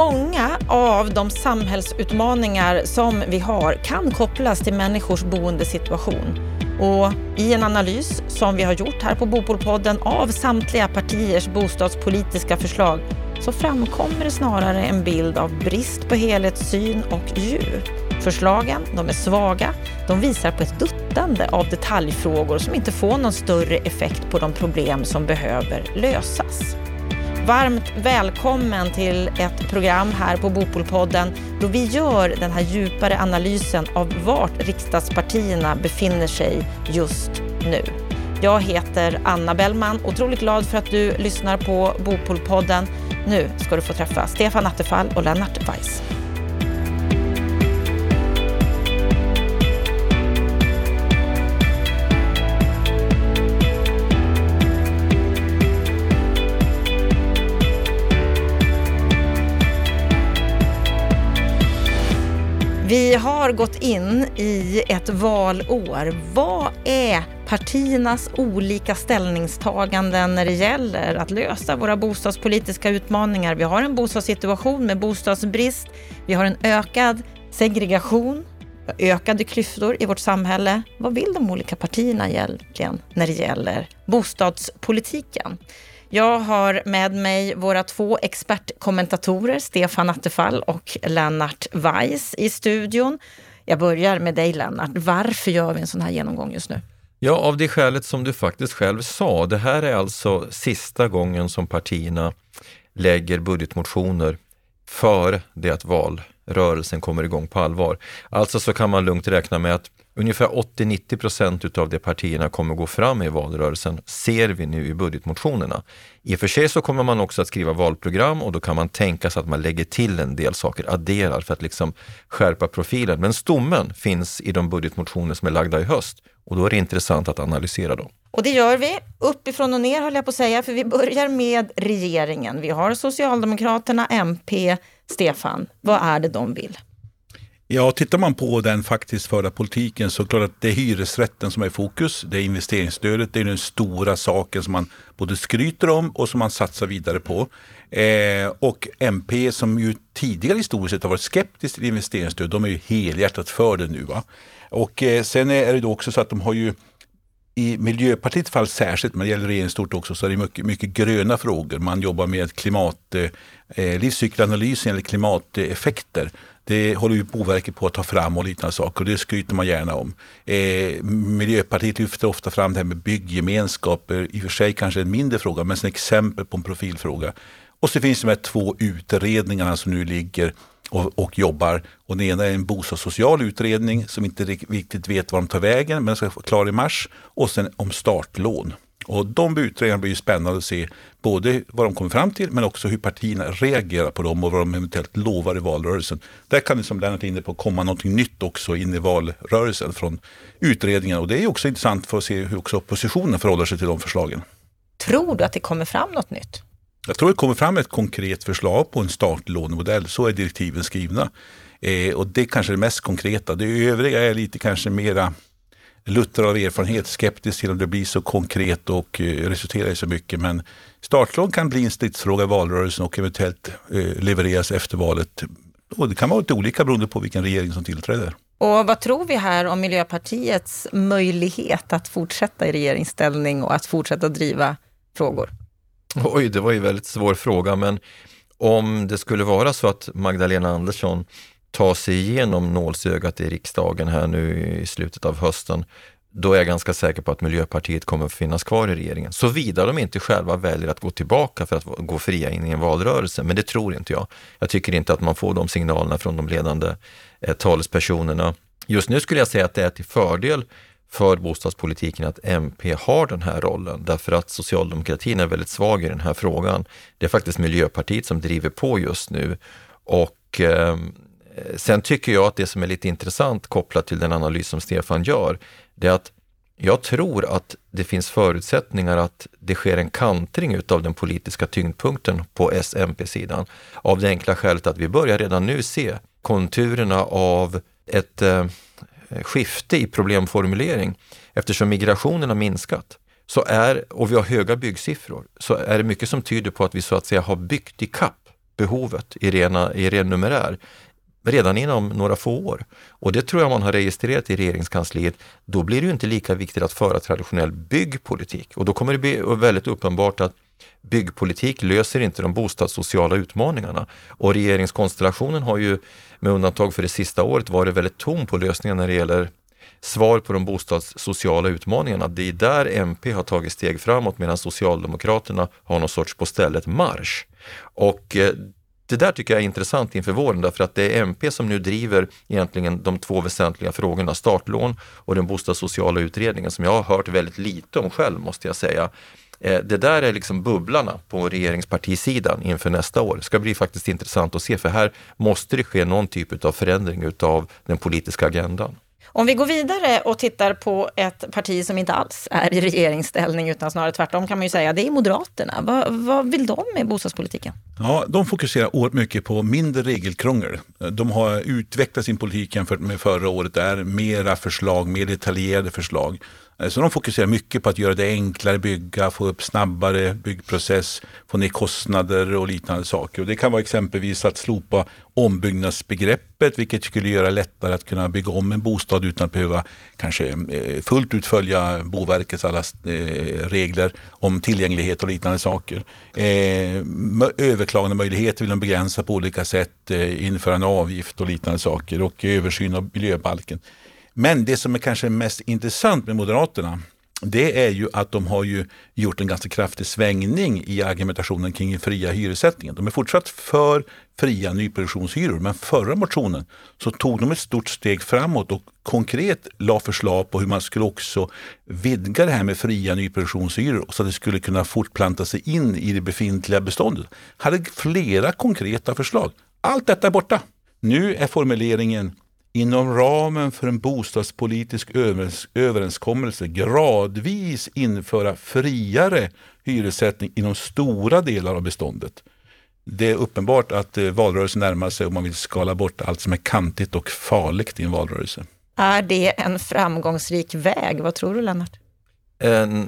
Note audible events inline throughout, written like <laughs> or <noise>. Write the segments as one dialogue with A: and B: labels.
A: Många av de samhällsutmaningar som vi har kan kopplas till människors boendesituation. Och i en analys som vi har gjort här på Bopolpodden av samtliga partiers bostadspolitiska förslag så framkommer det snarare en bild av brist på helhetssyn och djup. Förslagen de är svaga, de visar på ett duttande av detaljfrågor som inte får någon större effekt på de problem som behöver lösas. Varmt välkommen till ett program här på Bopolpodden då vi gör den här djupare analysen av vart riksdagspartierna befinner sig just nu. Jag heter Anna Bellman, otroligt glad för att du lyssnar på Bopolpodden. Nu ska du få träffa Stefan Attefall och Lennart Weiss. Vi har gått in i ett valår. Vad är partiernas olika ställningstaganden när det gäller att lösa våra bostadspolitiska utmaningar? Vi har en bostadssituation med bostadsbrist. Vi har en ökad segregation, ökade klyftor i vårt samhälle. Vad vill de olika partierna egentligen när det gäller bostadspolitiken? Jag har med mig våra två expertkommentatorer, Stefan Attefall och Lennart Weiss i studion. Jag börjar med dig Lennart. Varför gör vi en sån här genomgång just nu?
B: Ja, av det skälet som du faktiskt själv sa. Det här är alltså sista gången som partierna lägger budgetmotioner före det att valrörelsen kommer igång på allvar. Alltså så kan man lugnt räkna med att Ungefär 80-90 procent utav det partierna kommer gå fram i valrörelsen ser vi nu i budgetmotionerna. I och för sig så kommer man också att skriva valprogram och då kan man tänka sig att man lägger till en del saker, adderar för att liksom skärpa profilen. Men stommen finns i de budgetmotioner som är lagda i höst och då är det intressant att analysera dem.
A: Och det gör vi uppifrån och ner höll jag på att säga, för vi börjar med regeringen. Vi har Socialdemokraterna, MP, Stefan. Vad är det de vill?
C: Ja, tittar man på den faktiskt förda politiken så är det klart att det är hyresrätten som är i fokus. Det är investeringsstödet, det är den stora saken som man både skryter om och som man satsar vidare på. Eh, och MP som ju tidigare historiskt sett har varit skeptiskt till investeringsstöd, de är ju helhjärtat för det nu. Va? Och eh, sen är det då också så att de har ju i Miljöpartiets fall särskilt, men det gäller regeringen stort också, så är det mycket, mycket gröna frågor. Man jobbar med klimat, eh, eh livscykelanalys eller klimateffekter. Det håller ju Boverket på att ta fram och liknande saker och det skryter man gärna om. Eh, Miljöpartiet lyfter ofta fram det här med bygggemenskaper, eh, i och för sig kanske en mindre fråga men som exempel på en profilfråga. Och så finns de här två utredningarna som nu ligger och, och, jobbar. Och den ena är en bostadssocial utredning som inte riktigt vet var de tar vägen men den ska vara klar i mars. Och sen om startlån. Och de utredningarna blir spännande att se både vad de kommer fram till men också hur partierna reagerar på dem och vad de eventuellt lovar i valrörelsen. Där kan det som Lennart är inne på komma någonting nytt också in i valrörelsen från utredningen och det är också intressant för att se hur också oppositionen förhåller sig till de förslagen.
A: Tror du att det kommer fram något nytt?
C: Jag tror det kommer fram ett konkret förslag på en statlig lånemodell, Så är direktiven skrivna. Eh, och det kanske är det mest konkreta. Det övriga är lite kanske mera luttrad av erfarenhet, skeptisk till om det blir så konkret och eh, resulterar i så mycket. Men startlån kan bli en stridsfråga i valrörelsen och eventuellt eh, levereras efter valet. Och det kan vara lite olika beroende på vilken regering som tillträder.
A: Och vad tror vi här om Miljöpartiets möjlighet att fortsätta i regeringsställning och att fortsätta driva frågor?
B: Oj, det var ju väldigt svår fråga, men om det skulle vara så att Magdalena Andersson tar sig igenom nålsögat i riksdagen här nu i slutet av hösten, då är jag ganska säker på att Miljöpartiet kommer att finnas kvar i regeringen. Såvida de inte själva väljer att gå tillbaka för att gå fria in i en valrörelse, men det tror inte jag. Jag tycker inte att man får de signalerna från de ledande eh, talespersonerna. Just nu skulle jag säga att det är till fördel för bostadspolitiken att MP har den här rollen därför att socialdemokratin är väldigt svag i den här frågan. Det är faktiskt Miljöpartiet som driver på just nu och eh, sen tycker jag att det som är lite intressant kopplat till den analys som Stefan gör, det är att jag tror att det finns förutsättningar att det sker en kantring utav den politiska tyngdpunkten på SMP-sidan. Av det enkla skälet att vi börjar redan nu se konturerna av ett eh, Eh, skifte i problemformulering. Eftersom migrationen har minskat så är, och vi har höga byggsiffror, så är det mycket som tyder på att vi så att säga har byggt i kapp i, rena, i ren numerär redan inom några få år. Och det tror jag man har registrerat i regeringskansliet. Då blir det ju inte lika viktigt att föra traditionell byggpolitik och då kommer det bli väldigt uppenbart att byggpolitik löser inte de bostadssociala utmaningarna. Och regeringskonstellationen har ju med undantag för det sista året varit väldigt tom på lösningar när det gäller svar på de bostadssociala utmaningarna. Det är där MP har tagit steg framåt medan Socialdemokraterna har någon sorts på stället marsch. Och eh, det där tycker jag är intressant inför våren därför att det är MP som nu driver egentligen de två väsentliga frågorna, startlån och den bostadssociala utredningen som jag har hört väldigt lite om själv måste jag säga. Eh, det där är liksom bubblarna på regeringspartisidan inför nästa år. Det ska bli faktiskt intressant att se för här måste det ske någon typ av förändring utav den politiska agendan.
A: Om vi går vidare och tittar på ett parti som inte alls är i regeringsställning utan snarare tvärtom kan man ju säga, det är Moderaterna. Vad, vad vill de med bostadspolitiken?
C: Ja, de fokuserar oerhört mycket på mindre regelkrångel. De har utvecklat sin politik jämfört med förra året. Det är mera förslag, mer detaljerade förslag. Eh, så de fokuserar mycket på att göra det enklare att bygga, få upp snabbare byggprocess, få ner kostnader och liknande saker. Och det kan vara exempelvis att slopa ombyggnadsbegreppet, vilket skulle göra det lättare att kunna bygga om en bostad utan att behöva kanske eh, fullt ut följa Boverkets alla eh, regler om tillgänglighet och liknande saker. Överklagande möjligheter vill de begränsa på olika sätt, införa en avgift och liknande saker och översyn av miljöbalken. Men det som är kanske mest intressant med Moderaterna det är ju att de har ju gjort en ganska kraftig svängning i argumentationen kring den fria hyressättningen. De är fortsatt för fria nyproduktionshyror men förra motionen så tog de ett stort steg framåt och konkret la förslag på hur man skulle också vidga det här med fria nyproduktionshyror så att det skulle kunna fortplanta sig in i det befintliga beståndet. Hade flera konkreta förslag. Allt detta är borta. Nu är formuleringen inom ramen för en bostadspolitisk överenskommelse gradvis införa friare hyressättning inom stora delar av beståndet. Det är uppenbart att eh, valrörelsen närmar sig och man vill skala bort allt som är kantigt och farligt i en valrörelse.
A: Är det en framgångsrik väg? Vad tror du Lennart?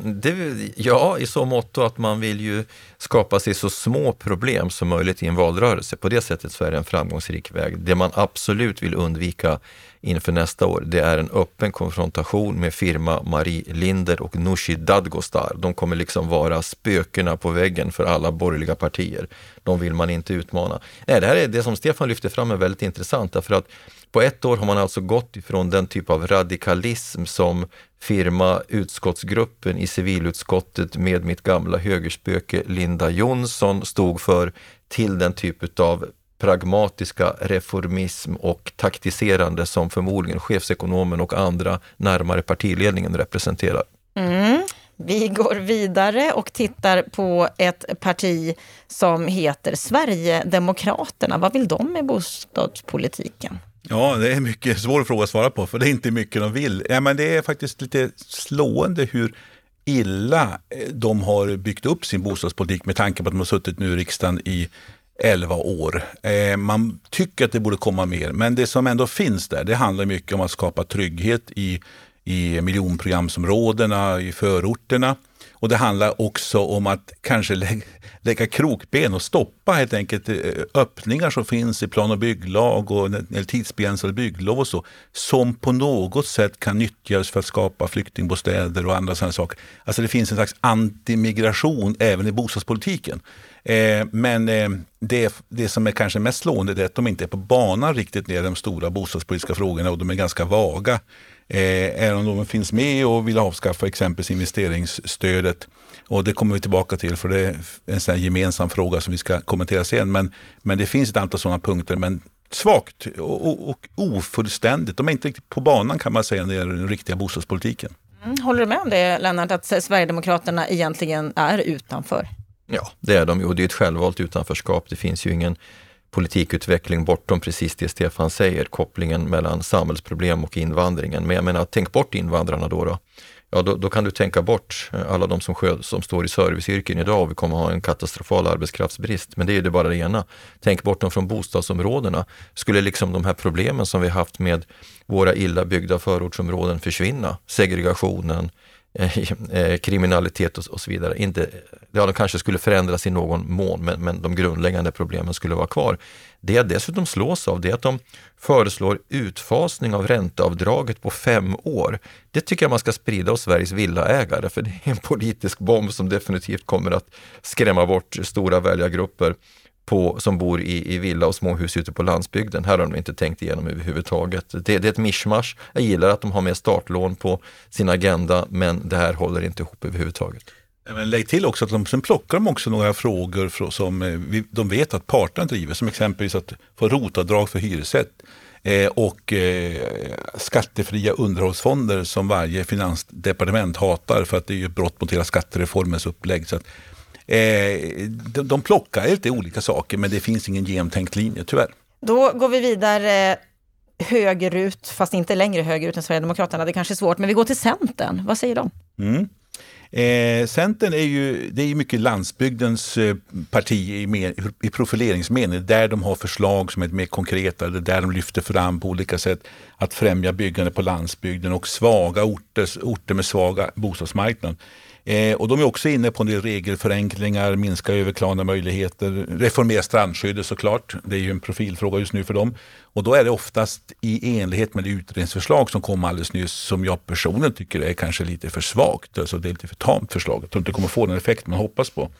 B: Det, ja, i så mått att man vill ju skapa sig så små problem som möjligt i en valrörelse. På det sättet så är det en framgångsrik väg. Det man absolut vill undvika inför nästa år, det är en öppen konfrontation med firma Marie Linder och Nooshi Dadgostar. De kommer liksom vara spökena på väggen för alla borgerliga partier. De vill man inte utmana. Nej, det här är det som Stefan lyfter fram är väldigt intressant därför att på ett år har man alltså gått ifrån den typ av radikalism som firma utskottsgruppen i civilutskottet med mitt gamla högerspöke Linda Jonsson stod för till den typ av pragmatiska reformism och taktiserande som förmodligen chefsekonomen och andra närmare partiledningen representerar.
A: Mm. Vi går vidare och tittar på ett parti som heter Sverigedemokraterna. Vad vill de med bostadspolitiken?
C: Ja, det är en mycket svår fråga att svara på, för det är inte mycket de vill. Ja, men det är faktiskt lite slående hur illa eh, de har byggt upp sin bostadspolitik med tanke på att de har suttit nu i riksdagen i 11 år. Eh, man tycker att det borde komma mer, men det som ändå finns där, det handlar mycket om att skapa trygghet i, i miljonprogramsområdena, i förorterna. Och det handlar också om att kanske lä lägga krokben och stoppa helt enkelt eh, öppningar som finns i plan och bygglag och tidsbegränsade bygglov och så, som på något sätt kan nyttjas för att skapa flyktingbostäder och andra sådana saker. Alltså det finns en slags antimigration även i bostadspolitiken. Eh, men eh, det, det som är kanske mest slående är att de inte är på banan riktigt ner de stora bostadspolitiska frågorna och de är ganska vaga. Eh, även om de finns med och vill avskaffa exempelvis investeringsstödet. Och det kommer vi tillbaka till för det är en sån gemensam fråga som vi ska kommentera sen. Men, men det finns ett antal sådana punkter. Men svagt och, och, och ofullständigt. De är inte riktigt på banan kan man säga när det gäller den riktiga bostadspolitiken.
A: Mm, håller du med om det Lennart, att Sverigedemokraterna egentligen är utanför?
B: Ja, det är de och det är ett självvalt utanförskap. Det finns ju ingen politikutveckling bortom precis det Stefan säger, kopplingen mellan samhällsproblem och invandringen. Men jag menar, tänk bort invandrarna då. då. Ja, då, då kan du tänka bort eh, alla de som, skö, som står i serviceyrken idag och vi kommer ha en katastrofal arbetskraftsbrist. Men det är ju bara det ena. Tänk bort dem från bostadsområdena. Skulle liksom de här problemen som vi haft med våra illa byggda förortsområden försvinna? Segregationen, Eh, <laughs> eh, kriminalitet och, och, så vidare. Inte, ja, de kanske skulle förändras i någon mån, men, men de grundläggande problemen skulle vara kvar. Det jag dessutom slås av det är att de föreslår utfasning av ränteavdraget på fem år. Det tycker jag man ska sprida hos Sveriges villaägare, för det är en politisk bomb som definitivt kommer att skrämma bort stora väljargrupper på, som bor i, i villa och småhus ute på landsbygden. Här har de inte tänkt igenom överhuvudtaget. Det, det är ett mischmasch. Jag gillar att de har med startlån på sin agenda, men det här håller inte ihop överhuvudtaget.
C: Men lägg till också att de sen plockar de också några frågor som eh, de vet att parterna driver, som exempelvis att få rotavdrag för hyresrätt eh, och eh, skattefria underhållsfonder som varje finansdepartement hatar för att det är ett brott mot hela skattereformens upplägg. Så att de, de plockar lite olika saker men det finns ingen genomtänkt linje tyvärr.
A: Då går vi vidare högerut, fast inte längre högerut än Sverigedemokraterna. Det kanske är svårt, men vi går till Centern. Vad säger de?
C: Mm. Eh, Centern är ju, det är mycket landsbygdens eh, parti i, med, i profileringsmening, där de har förslag som är mer konkreta, där de lyfter fram på olika sätt att främja byggande på landsbygden och svaga orter, orter med svaga bostadsmarknad. Eh, och de är också inne på en del regelförenklingar, minska överklagandemöjligheter, reformera strandskyddet såklart. Det är ju en profilfråga just nu för dem. Och då är det oftast i enlighet med det utredningsförslag som kom alldeles nyss som jag personligen tycker är kanske lite för svagt. Alltså det är lite för tamt förslag. Jag tror inte det kommer få den effekt man hoppas på.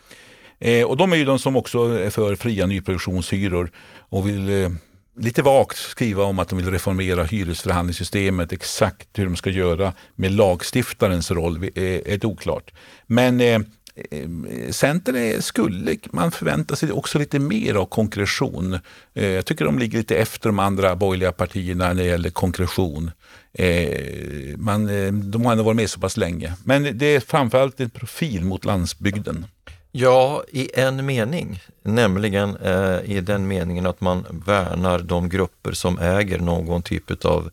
C: Eh, och de är ju de som också är för fria nyproduktionshyror och vill eh, lite vagt skriva om att de vill reformera hyresförhandlingssystemet. Exakt hur de ska göra med lagstiftarens roll är, är eh, oklart. Men eh, eh Centern skulle man förvänta sig också lite mer av konkretion. Eh, jag tycker de ligger lite efter de andra borgerliga partierna när det gäller konkretion. Eh, man, eh, de har ändå varit med så pass länge. Men det är framförallt en profil mot landsbygden.
B: Ja, i en mening, nämligen eh, i den meningen att man värnar de grupper som äger någon typ av,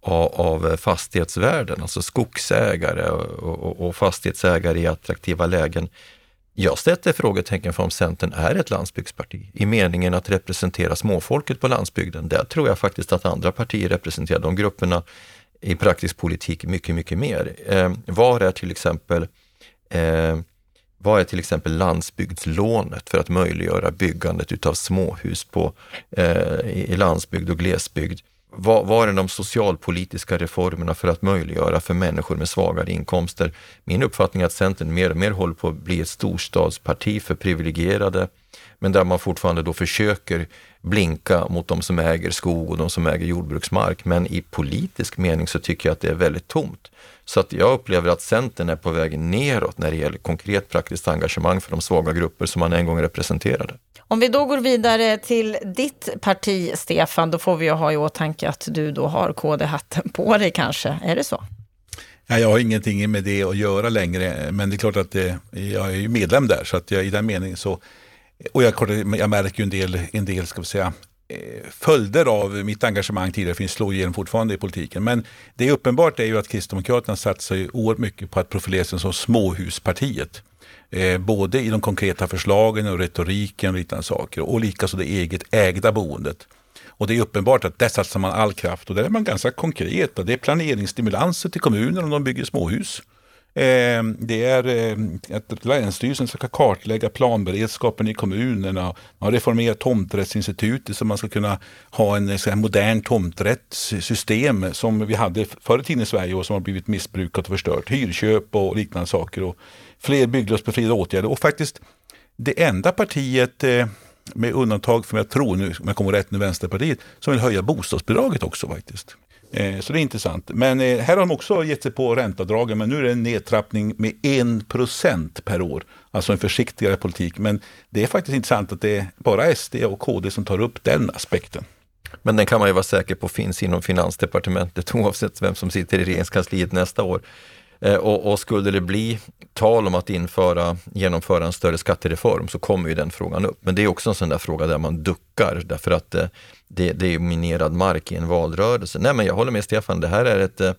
B: av, fastighetsvärden, alltså skogsägare och, och, och fastighetsägare i attraktiva lägen. Jag sätter frågetecken för om Centern är ett landsbygdsparti i meningen att representera småfolket på landsbygden. Där tror jag faktiskt att andra partier representerar de grupperna i praktisk politik mycket, mycket mer. Eh, var är till exempel eh, vad är till exempel landsbygdslånet för att möjliggöra byggandet utav småhus på, eh, i landsbygd och glesbygd? Vad, vad är de socialpolitiska reformerna för att möjliggöra för människor med svagare inkomster? Min uppfattning är att Centern mer och mer håller på att bli ett storstadsparti för privilegierade, men där man fortfarande då försöker blinka mot de som äger skog och de som äger jordbruksmark. Men i politisk mening så tycker jag att det är väldigt tomt. Så att jag upplever att Centern är på väg neråt när det gäller konkret praktiskt engagemang för de svaga grupper som man en gång representerade.
A: Om vi då går vidare till ditt parti, Stefan, då får vi ju ha i åtanke att du då har KD-hatten på dig kanske. Är det så?
C: Ja, jag har ingenting med det att göra längre, men det är klart att det, jag är ju medlem där, så att jag, i den meningen så och jag, jag märker ju en del, en del ska vi säga, eh, följder av mitt engagemang tidigare finns slår igenom fortfarande i politiken. Men det är uppenbart är ju att Kristdemokraterna satsar oerhört mycket på att profilera sig som småhuspartiet. Eh, både i de konkreta förslagen och retoriken och liknande saker och likaså det eget ägda boendet. Och det är uppenbart att där satsar man all kraft och där är man ganska konkret. Det är planeringsstimulanser till kommuner om de bygger småhus. Ehm, det är ehm, att Länsstyrelsen ska kartlägga planberedskapen i kommunerna. Man har reformerat tomträttsinstitutet så man ska kunna ha en eh, så modern tomträttssystem som vi hade förr i tiden i Sverige och som har blivit missbrukat och förstört. Hyrköp och liknande saker och fler bygglovsbefriade åtgärder. Och faktiskt det enda partiet eh, med undantag för, jag tror nu, om jag kommer rätt nu, Vänsterpartiet, som vill höja bostadsbidraget också faktiskt. Eh, så det är intressant. Men eh, här har de också gett sig på ränteavdragen, men nu är det en nedtrappning med 1 per år. Alltså en försiktigare politik. Men det är faktiskt intressant att det är bara SD och KD som tar upp den aspekten.
B: Men den kan man ju vara säker på finns inom Finansdepartementet <laughs> oavsett vem som sitter i regeringskansliet nästa år. Eh, och, och, skulle det bli tal om att införa, genomföra en större skattereform så kommer ju den frågan upp. Men det är också en sån där fråga där man duckar därför att eh, det, det är minerad mark i en valrörelse. Nej men jag håller med Stefan, det här är ett, eh,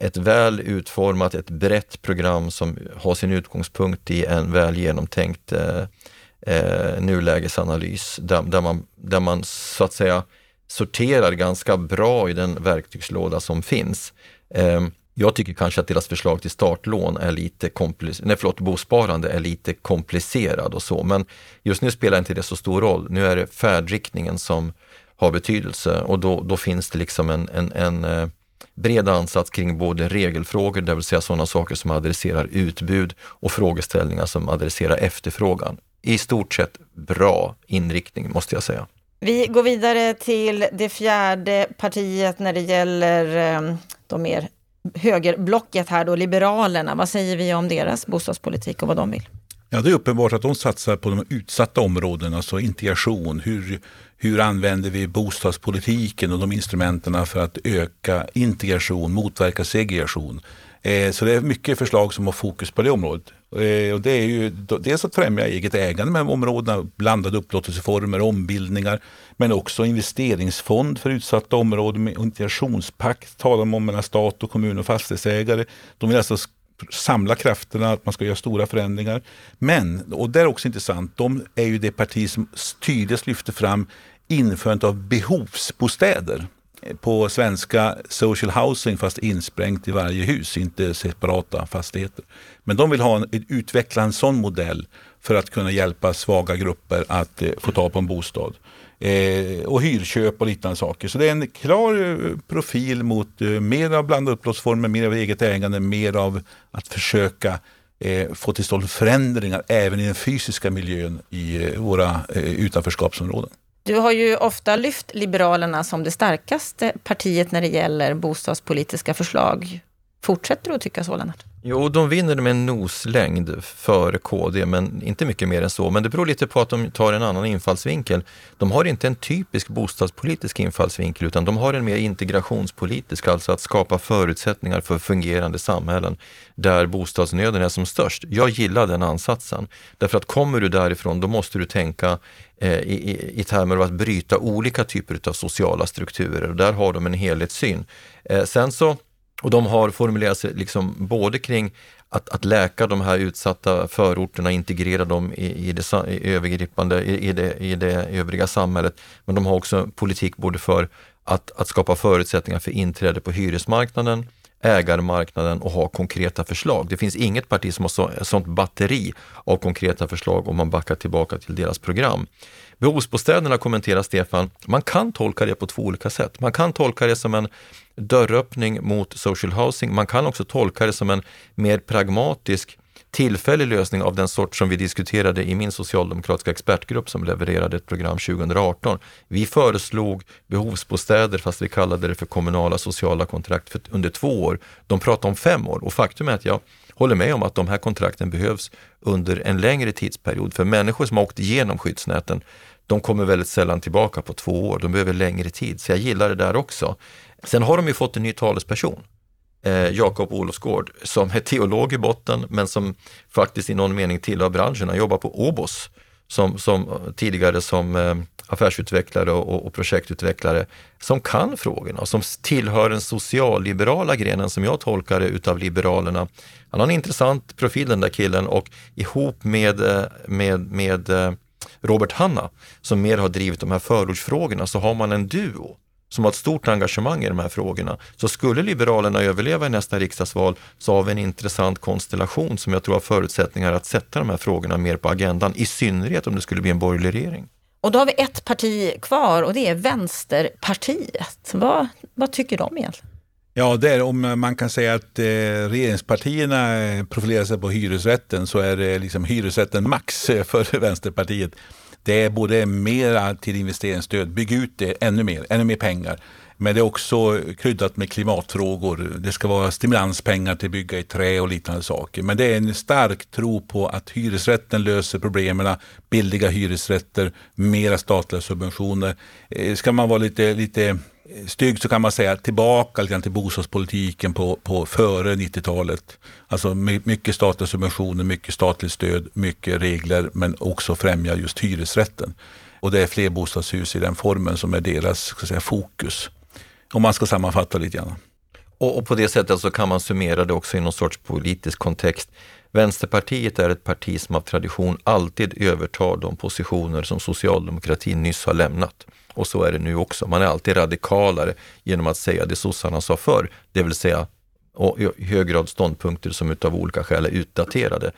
B: ett väl utformat, ett brett program som har sin utgångspunkt i en väl genomtänkt eh, nulägesanalys där, där, man, där man så att säga sorterar ganska bra i den verktygslåda som finns. Eh, jag tycker kanske att deras förslag till startlån är lite komplicerat, nej förlåt, bosparande är lite komplicerad och så, men just nu spelar inte det så stor roll. Nu är det färdriktningen som har betydelse och då, då finns det liksom en, en, en eh, bred ansats kring både regelfrågor, det vill säga sådana saker som adresserar utbud och frågeställningar som adresserar efterfrågan. I stort sett bra inriktning måste jag säga.
A: Vi går vidare till det fjärde partiet när det gäller eh, de mer högerblocket här då, Liberalerna. Vad säger vi om deras bostadspolitik och vad de vill?
C: Ja, det är uppenbart att de satsar på de utsatta områdena, alltså integration. Hur, hur använder vi bostadspolitiken och de instrumenten för att öka integration, motverka segregation? Eh, så det är mycket förslag som har fokus på det området. Eh, och det är ju dels att främja eget ägande med områdena, blandade upplåtelseformer, ombildningar, men också investeringsfond för utsatta områden med integrationspakt talar man om mellan stat och kommun och fastighetsägare. De vill alltså samla krafterna, att man ska göra stora förändringar. Men, och det är också intressant, de är ju det parti som tydligast lyfter fram införandet av behovsbostäder på svenska social housing fast insprängt i varje hus, inte separata fastigheter. Men de vill ha en, utveckla en sån modell för att kunna hjälpa svaga grupper att eh, få tag på en bostad. Eh, och hyrköp och liknande saker. Så det är en klar eh, profil mot eh, mer av blandade upplåtelseformer, mer av eget ägande, mer av att försöka eh, få till stånd förändringar även i den fysiska miljön i eh, våra eh, utanförskapsområden.
A: Du har ju ofta lyft Liberalerna som det starkaste partiet när det gäller bostadspolitiska förslag. Fortsätter du att tycka så, Lennart?
B: Jo, de vinner med en noslängd före KD, men inte mycket mer än så. Men det beror lite på att de tar en annan infallsvinkel. De har inte en typisk bostadspolitisk infallsvinkel, utan de har en mer integrationspolitisk, alltså att skapa förutsättningar för fungerande samhällen där bostadsnöden är som störst. Jag gillar den ansatsen, därför att kommer du därifrån, då måste du tänka eh, i, i, i termer av att bryta olika typer av sociala strukturer och där har de en helhetssyn. Eh, sen så och de har formulerat sig liksom både kring att, att läka de här utsatta förorterna, integrera dem i, i, det, i övergripande, i, i, det, i det övriga samhället. Men de har också politik både för att, att skapa förutsättningar för inträde på hyresmarknaden, ägarmarknaden och ha konkreta förslag. Det finns inget parti som har så, sånt batteri av konkreta förslag om man backar tillbaka till deras program. Behovsbostäderna kommenterar Stefan, man kan tolka det på två olika sätt. Man kan tolka det som en dörröppning mot social housing. Man kan också tolka det som en mer pragmatisk tillfällig lösning av den sort som vi diskuterade i min socialdemokratiska expertgrupp som levererade ett program 2018. Vi föreslog behovsbostäder fast vi kallade det för kommunala sociala kontrakt för, under två år. De pratar om fem år och faktum är att jag håller med om att de här kontrakten behövs under en längre tidsperiod. För människor som har åkt igenom skyddsnäten, de kommer väldigt sällan tillbaka på två år. De behöver längre tid, så jag gillar det där också. Sen har de ju fått en ny talesperson, eh, Jakob Olofsgård, som är teolog i botten men som faktiskt i någon mening tillhör branschen. Han jobbar på Obos som, som eh, tidigare som eh, affärsutvecklare och, och, projektutvecklare som kan frågorna, och som tillhör den socialliberala grenen som jag tolkar det utav Liberalerna. Han har en intressant profil den där killen och ihop med, eh, med, med eh, Robert Hanna som mer har drivit de här förortsfrågorna så har man en duo som har ett stort engagemang i de här frågorna. Så skulle Liberalerna överleva i nästa riksdagsval så har vi en intressant konstellation som jag tror har förutsättningar att sätta de här frågorna mer på agendan, i synnerhet om det skulle bli en borgerlig regering.
A: Och då har vi ett parti kvar och det är Vänsterpartiet. Vad, vad tycker de egentligen?
C: Ja, det är, om man kan säga att eh, regeringspartierna profilerar sig på hyresrätten så är det liksom hyresrätten max för Vänsterpartiet. Det är både mera till investeringsstöd, bygg ut det ännu mer, ännu mer pengar. Men det är också kryddat med klimatfrågor. Det ska vara stimulanspengar till att bygga i trä och liknande saker. Men det är en stark tro på att hyresrätten löser problemen. Billiga hyresrätter, mera statliga subventioner. Eh, ska man vara lite, lite Styggt så kan man säga tillbaka lite till bostadspolitiken på, på före 90-talet. Alltså mycket statliga subventioner, mycket statligt stöd, mycket regler men också främja just hyresrätten. Och det är fler bostadshus i den formen som är deras ska säga, fokus. Om man ska sammanfatta lite grann.
B: Och, och på det sättet så kan man summera det också i någon sorts politisk kontext. Vänsterpartiet är ett parti som av tradition alltid övertar de positioner som socialdemokratin nyss har lämnat. Och så är det nu också. Man är alltid radikalare genom att säga det sossarna sa förr, det vill säga och i hög grad ståndpunkter som utav olika skäl är utdaterade.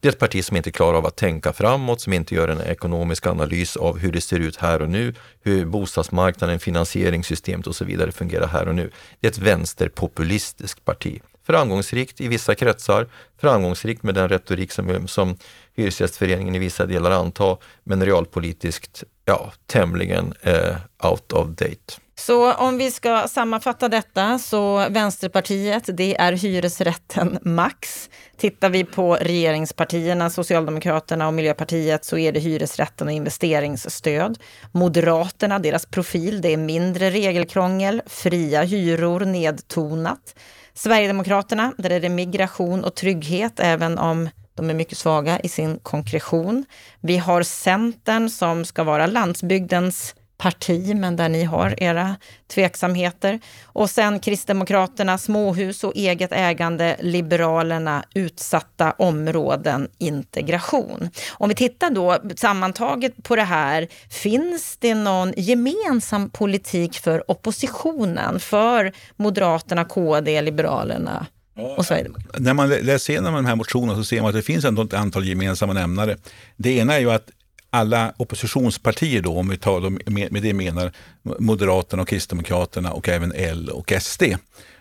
B: Det är ett parti som inte klarar av att tänka framåt, som inte gör en ekonomisk analys av hur det ser ut här och nu, hur bostadsmarknaden, finansieringssystemet och så vidare fungerar här och nu. Det är ett vänsterpopulistiskt parti. Framgångsrikt i vissa kretsar, framgångsrikt med den retorik som, som Hyresgästföreningen i vissa delar antar, men realpolitiskt ja, tämligen eh, out of date.
A: Så om vi ska sammanfatta detta så Vänsterpartiet, det är hyresrätten max. Tittar vi på regeringspartierna, Socialdemokraterna och Miljöpartiet så är det hyresrätten och investeringsstöd. Moderaterna, deras profil, det är mindre regelkrångel, fria hyror, nedtonat. Sverigedemokraterna, där är det migration och trygghet, även om de är mycket svaga i sin konkretion. Vi har Centern som ska vara landsbygdens parti, men där ni har era tveksamheter. Och sen Kristdemokraterna, småhus och eget ägande, Liberalerna, utsatta områden, integration. Om vi tittar då sammantaget på det här, finns det någon gemensam politik för oppositionen, för Moderaterna, KD, Liberalerna och Sverigedemokraterna.
C: När man läser igenom de här motionerna så ser man att det finns ändå ett antal gemensamma nämnare. Det ena är ju att alla oppositionspartier då, om vi tar dem, med det menar Moderaterna och Kristdemokraterna och även L och SD,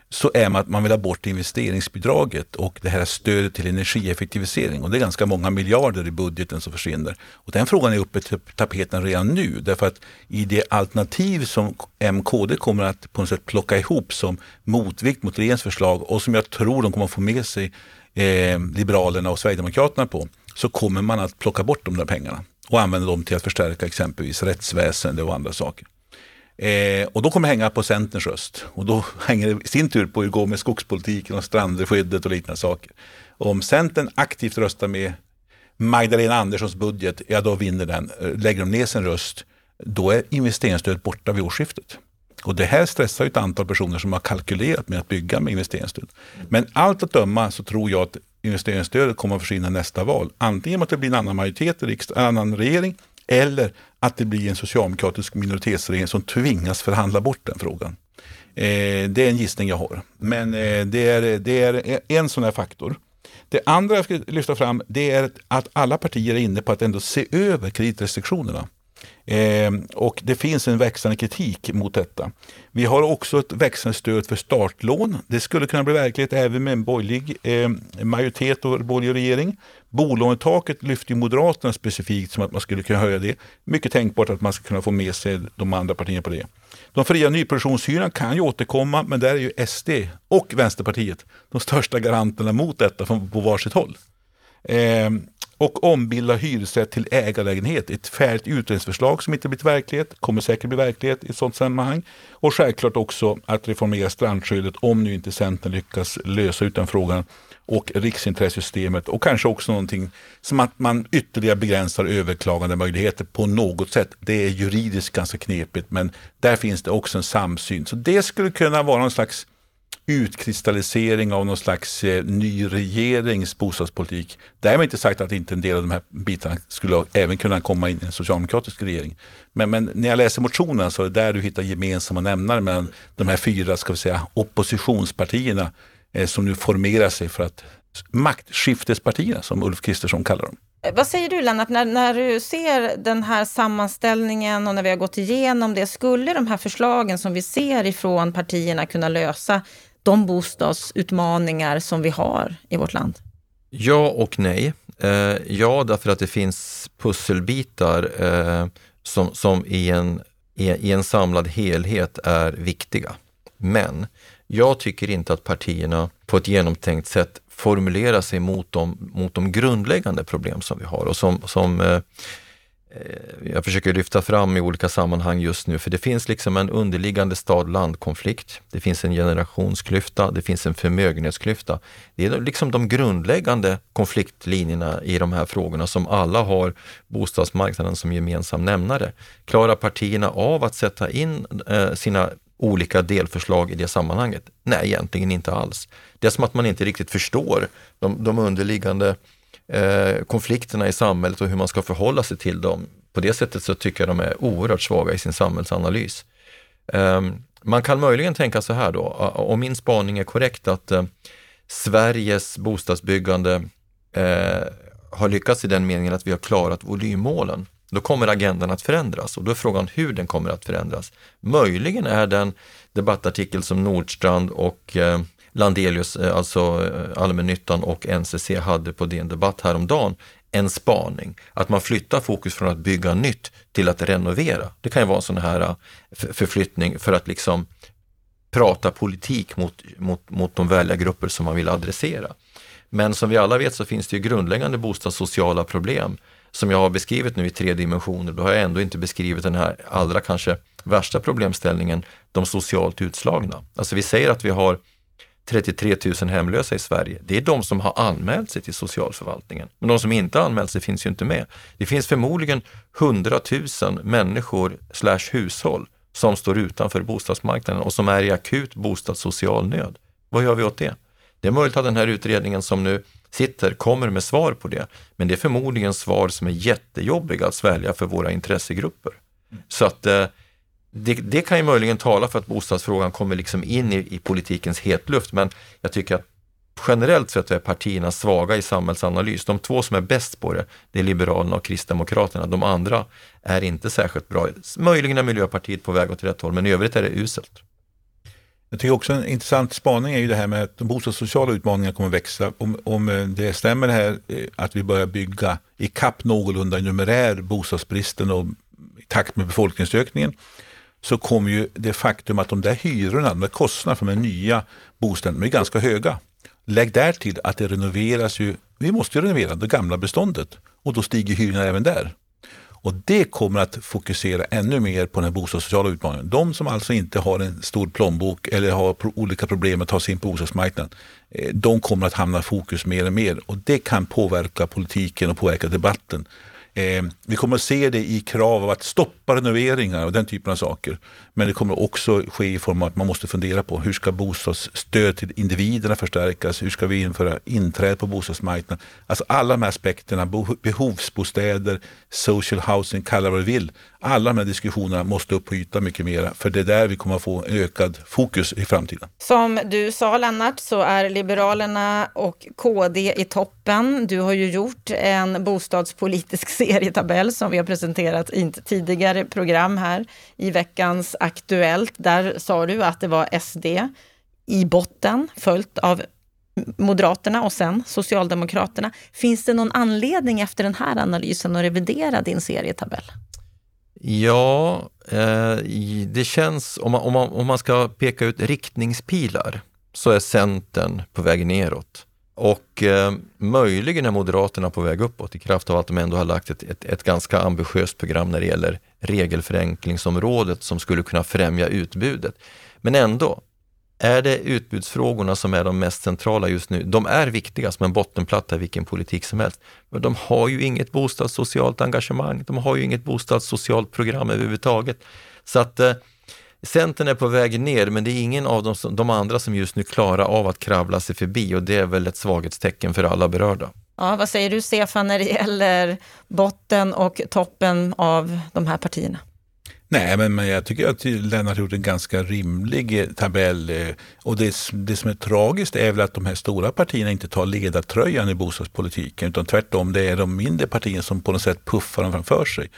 C: så är man att man vill ha bort investeringsbidraget och det här stödet till energieffektivisering. Och det är ganska många miljarder i budgeten som försvinner. Och den frågan är uppe till tapeten redan nu därför att i det alternativ som MKD kommer att på något sätt plocka ihop som motvikt mot regeringens förslag och som jag tror de kommer att få med sig eh, Liberalerna och Sverigedemokraterna på så kommer man att plocka bort de där pengarna och använda dem till att förstärka exempelvis rättsväsende och andra saker. Eh, och då kommer hänga på Centerns röst och då <laughs> hänger det i sin tur på hur det går med skogspolitiken och strandskyddet och liknande saker. Och om Centern aktivt röstar med Magdalena Anderssons budget, ja då vinner den. Eh, lägger de ner sin röst, då är investeringsstödet borta vid årsskiftet. Och det här stressar ett antal personer som har kalkylerat med att bygga med investeringsstöd. Men allt att döma så tror jag att investeringsstödet kommer att försvinna nästa val. Antingen att det blir en annan majoritet i riksdagen, en annan regering eller att det blir en socialdemokratisk minoritetsregering som tvingas förhandla bort den frågan. Eh, det är en gissning jag har. Men eh, det, är, det är en sån här faktor. Det andra jag ska lyfta fram det är att alla partier är inne på att ändå se över kreditrestriktionerna. Eh, och det finns en växande kritik mot detta. Vi har också ett växande stöd för startlån. Det skulle kunna bli verklighet även med en borgerlig eh, majoritet och borgerlig regering. Bolånetaket lyfter ju Moderaterna specifikt som att man skulle kunna höja det. Mycket tänkbart att man ska kunna få med sig de andra partierna på det. De fria nyproduktionshyrorna kan ju återkomma men där är ju SD och Vänsterpartiet de största garanterna mot detta från, på varsitt håll. Eh, och ombilda hyresrätt till ägarlägenhet. Ett färdigt utredningsförslag som inte blivit verklighet, kommer säkert bli verklighet i ett sådant sammanhang. Och självklart också att reformera strandskyddet om nu inte Centern lyckas lösa ut den frågan och riksintressesystemet och kanske också någonting som att man ytterligare begränsar överklagande möjligheter på något sätt. Det är juridiskt ganska knepigt men där finns det också en samsyn. Så det skulle kunna vara någon slags utkristallisering av någon slags eh, ny regerings bostadspolitik. Därmed inte sagt att inte en del av de här bitarna skulle även kunna komma in i en socialdemokratisk regering. Men, men när jag läser motionen så är det där du hittar gemensamma nämnare mellan de här fyra ska vi säga, oppositionspartierna eh, som nu formerar sig för att maktskiftespartierna som Ulf Kristersson kallar dem.
A: Eh, vad säger du Lennart, när, när du ser den här sammanställningen och när vi har gått igenom det, skulle de här förslagen som vi ser ifrån partierna kunna lösa de bostadsutmaningar som vi har i vårt land?
B: Ja och nej. Eh, ja, därför att det finns pusselbitar eh, som, som i, en, i, en samlad helhet är viktiga. Men jag tycker inte att partierna på ett genomtänkt sätt formulerar sig mot de, mot de grundläggande problem som vi har och som, som Eh, Eh, jag försöker lyfta fram i olika sammanhang just nu, för det finns liksom en underliggande stad-land-konflikt. Det finns en generationsklyfta, det finns en förmögenhetsklyfta. Det är liksom de grundläggande konfliktlinjerna i de här frågorna som alla har bostadsmarknaden som gemensam nämnare. Klarar partierna av att sätta in eh, sina olika delförslag i det sammanhanget? Nej, egentligen inte alls. Det är som att man inte riktigt förstår de, de underliggande eh, konflikterna i samhället och hur man ska förhålla sig till dem. På det sättet så tycker jag de är oerhört svaga i sin samhällsanalys. Ehm, man kan möjligen tänka så här då, om min spaning är korrekt, att eh, Sveriges bostadsbyggande eh, har lyckats i den meningen att vi har klarat volymmålen. Då kommer agendan att förändras och då är frågan hur den kommer att förändras. Möjligen är den debattartikel som Nordstrand och eh, Landelius, eh, alltså eh, allmännyttan och NCC hade på DN Debatt häromdagen, en spaning. Att man flyttar fokus från att bygga nytt till att renovera. Det kan ju vara en sån här eh, förflyttning för att liksom prata politik mot, mot, mot de väljargrupper som man vill adressera. Men som vi alla vet så finns det ju grundläggande bostadssociala problem som jag har beskrivit nu i tre dimensioner. Då har jag ändå inte beskrivit den här allra kanske värsta problemställningen, de socialt utslagna. Alltså vi säger att vi har 33 000 hemlösa i Sverige. Det är de som har anmält sig till socialförvaltningen. Men de som inte har anmält sig finns ju inte med. Det finns förmodligen 100 000 människor slash hushåll som står utanför bostadsmarknaden och som är i akut bostadssocial nöd. Vad gör vi åt det? Det är möjligt att den här utredningen som nu sitter kommer med svar på det, men det är förmodligen svar som är jättejobbiga att svälja för våra intressegrupper. Så att eh, det, det, kan ju möjligen tala för att bostadsfrågan kommer liksom in i, i politikens hetluft, men jag tycker att generellt sett är partierna svaga i samhällsanalys. De två som är bäst på det, det är Liberalerna och Kristdemokraterna. De andra är inte särskilt bra. Möjligen är Miljöpartiet på väg åt rätt håll, men i övrigt är det uselt.
C: Jag tycker också en intressant spaning är ju det här med att de bostadssociala utmaningarna kommer att växa. Om, om eh, det stämmer det här eh, att vi börjar bygga i kapp någorlunda numerär bostadsbristen och i takt med befolkningsökningen så kommer ju det faktum att de där hyrorna, de där kostnaderna för de nya bostäderna, är ganska höga. Lägg där till att det renoveras ju, vi måste ju renovera det gamla beståndet och då stiger hyrorna även där. Och det kommer att fokusera ännu mer på den bostadssociala utmaningen. De som alltså inte har en stor plånbok eller har olika problem att ta sig in på bostadsmarknaden, eh, de kommer att hamna i fokus mer och mer och det kan påverka politiken och påverka debatten. Eh, vi kommer att se det i krav av att stoppa renoveringar och den typen av saker. Men det kommer också ske i form av att man måste fundera på hur ska bostadsstöd till individerna förstärkas? Hur ska vi införa inträde på bostadsmarknaden? Alltså alla de här aspekterna, behovsbostäder, social housing, kalla vad du vill. Alla de här diskussionerna måste upp på ytan mycket mer för det är där vi kommer att få ökad fokus i framtiden.
A: Som du sa Lennart så är Liberalerna och KD i toppen. Du har ju gjort en bostadspolitisk <laughs> serietabell som vi har presenterat i ett tidigare program här i veckans Aktuellt. Där sa du att det var SD i botten, följt av Moderaterna och sen Socialdemokraterna. Finns det någon anledning efter den här analysen att revidera din serietabell?
B: Ja, eh, det känns, om man, om, man, om man ska peka ut riktningspilar, så är Centern på väg neråt. Och eh, möjligen är Moderaterna på väg uppåt i kraft av att de ändå har lagt ett, ett, ett, ganska ambitiöst program när det gäller regelförenklingsområdet som skulle kunna främja utbudet. Men ändå, är det utbudsfrågorna som är de mest centrala just nu? De är viktiga som en bottenplatta i vilken politik som helst. Men de har ju inget bostadssocialt engagemang. De har ju inget bostadssocialt program överhuvudtaget. Så att eh, Centern är på väg ner, men det är ingen av de, de andra som just nu klarar av att kravla sig förbi och det är väl ett svaghetstecken för alla berörda.
A: Ja, vad säger du Stefan när det gäller botten och toppen av de här partierna?
C: Nej, men, men jag tycker att Lennart har gjort en ganska rimlig eh, tabell. Eh, och det, det som är tragiskt är väl att de här stora partierna inte tar ledartröjan i bostadspolitiken, utan tvärtom, det är de mindre partierna som på något sätt puffar dem framför sig.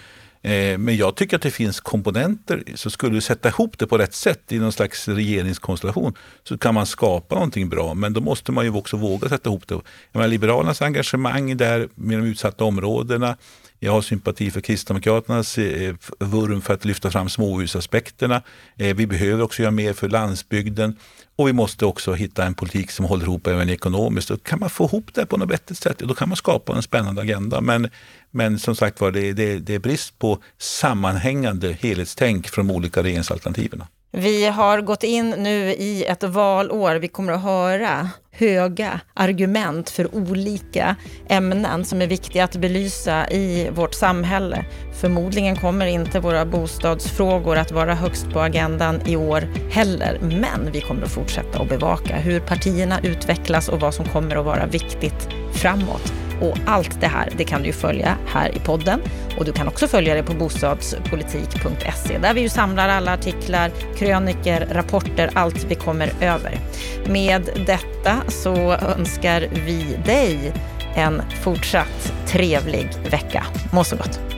C: Eh, men jag tycker att det finns komponenter, så skulle du sätta ihop det på rätt sätt i någon slags regeringskonstellation så kan man skapa någonting bra. Men då måste man ju också våga sätta ihop det. Jag menar, Liberalernas engagemang där med de utsatta områdena, jag har sympati för Kristdemokraternas eh, vurm för att lyfta fram småhusaspekterna. Eh, vi behöver också göra mer för landsbygden och vi måste också hitta en politik som håller ihop även ekonomiskt. Och kan man få ihop det på något vettigt sätt, då kan man skapa en spännande agenda. Men, men som sagt var, det, det, det är brist på sammanhängande helhetstänk från de olika regeringsalternativen.
A: Vi har gått in nu i ett valår. Vi kommer att höra höga argument för olika ämnen som är viktiga att belysa i vårt samhälle. Förmodligen kommer inte våra bostadsfrågor att vara högst på agendan i år heller, men vi kommer att fortsätta att bevaka hur partierna utvecklas och vad som kommer att vara viktigt framåt. Och allt det här det kan du ju följa här i podden och du kan också följa det på bostadspolitik.se där vi ju samlar alla artiklar, kröniker, rapporter, allt vi kommer över. Med detta så önskar vi dig en fortsatt trevlig vecka. Må så gott!